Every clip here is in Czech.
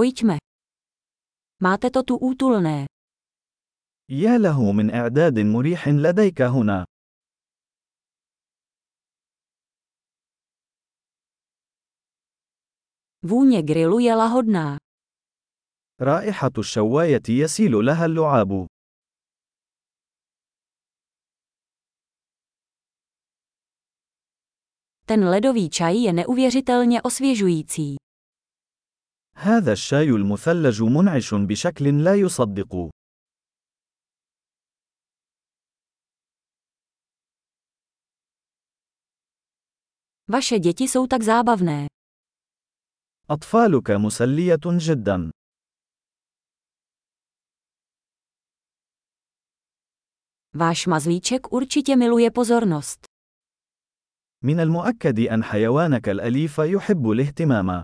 Pojďme. Máte to tu útulné. يا له من إعداد مريح لديك هنا. Vůně grilu je lahodná. رائحة الشواية يسيل لها اللعاب. Ten ledový čaj je neuvěřitelně osvěžující. هذا الشاي المثلج منعش بشكل لا يصدق. Vaše děti jsou tak zábavné. أطفالك مسلية جدا. Váš mazlíček určitě miluje pozornost. من المؤكد أن حيوانك الأليف يحب الاهتمام.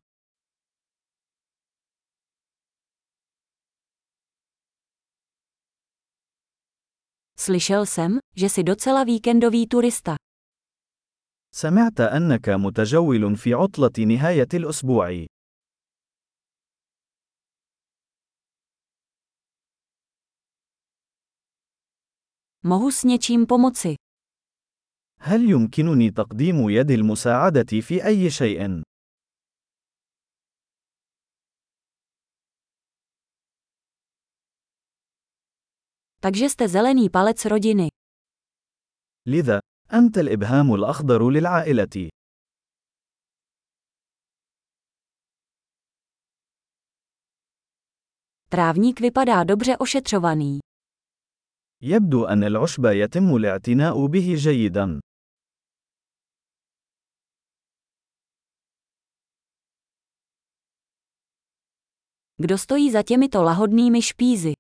Slyšel jsem, že jsi docela víkendový turista. سمعت أنك متجول في عطلة نهاية الأسبوع. Mohu s něčím pomoci. هل يمكنني تقديم يد المساعدة في أي شيء؟ Takže jste zelený palec rodiny. لذا، أنت الإبهام الأخضر للعائلة. Trávník vypadá dobře ošetřovaný. يبدو أن العشب يتم الاعتناء به جيدا. Kdo stojí za těmito lahodnými špízy?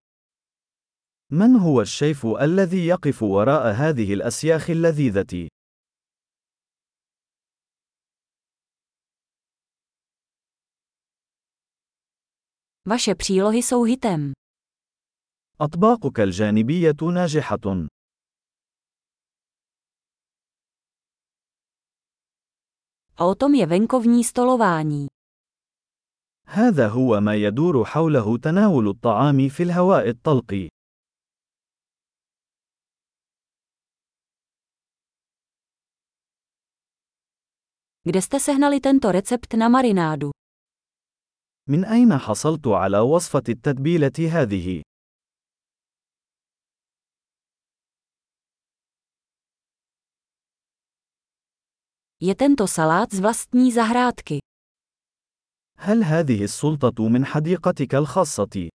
من هو الشيف الذي يقف وراء هذه الأسياخ اللذيذة؟ Vaše přílohy jsou hitem. أطباقك الجانبية ناجحة. A o tom je venkovní stolování. هذا هو ما يدور حوله تناول الطعام في الهواء الطلق. Kde jste sehnali tento recept na marinádu? من أين حصلت على وصفة التتبيلة هذه؟ Je tento salát z vlastní zahrádky. هل هذه السلطة من حديقتك الخاصة؟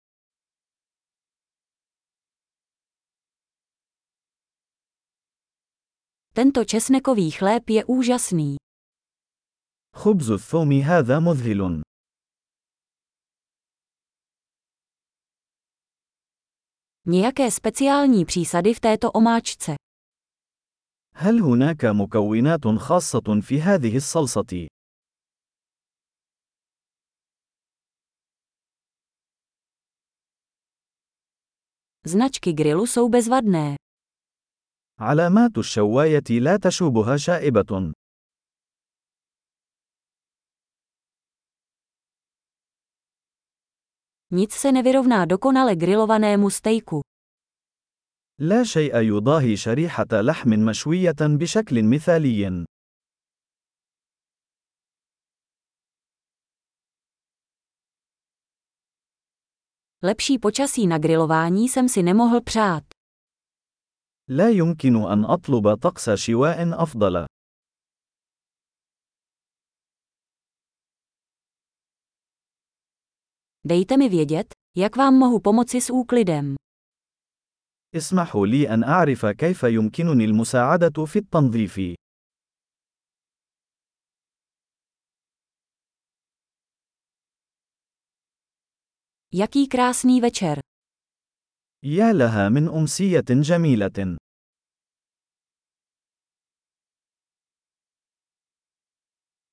Tento česnekový chléb je úžasný. خبز الثوم هذا مذهل. Nějaké speciální přísady v této omáčce. هل هناك مكونات خاصة في هذه الصلصة؟ Značky grilu jsou bezvadné. علامات الشواية لا تشوبها شائبة. Nic se nevyrovná dokonale grilovanému stejku. لا شيء يضاهي شريحة لحم مشوية بشكل مثالي. Lepší počasí na grilování jsem si nemohl přát. لا يمكن أن أطلب طقس شواء أفضل. Dejte mi vědět, jak vám mohu pomoci s úklidem. اسمحوا لي أن أعرف كيف يمكنني المساعدة في التنظيف. Jaký krásný večer. يا لها من أمسية جميلة.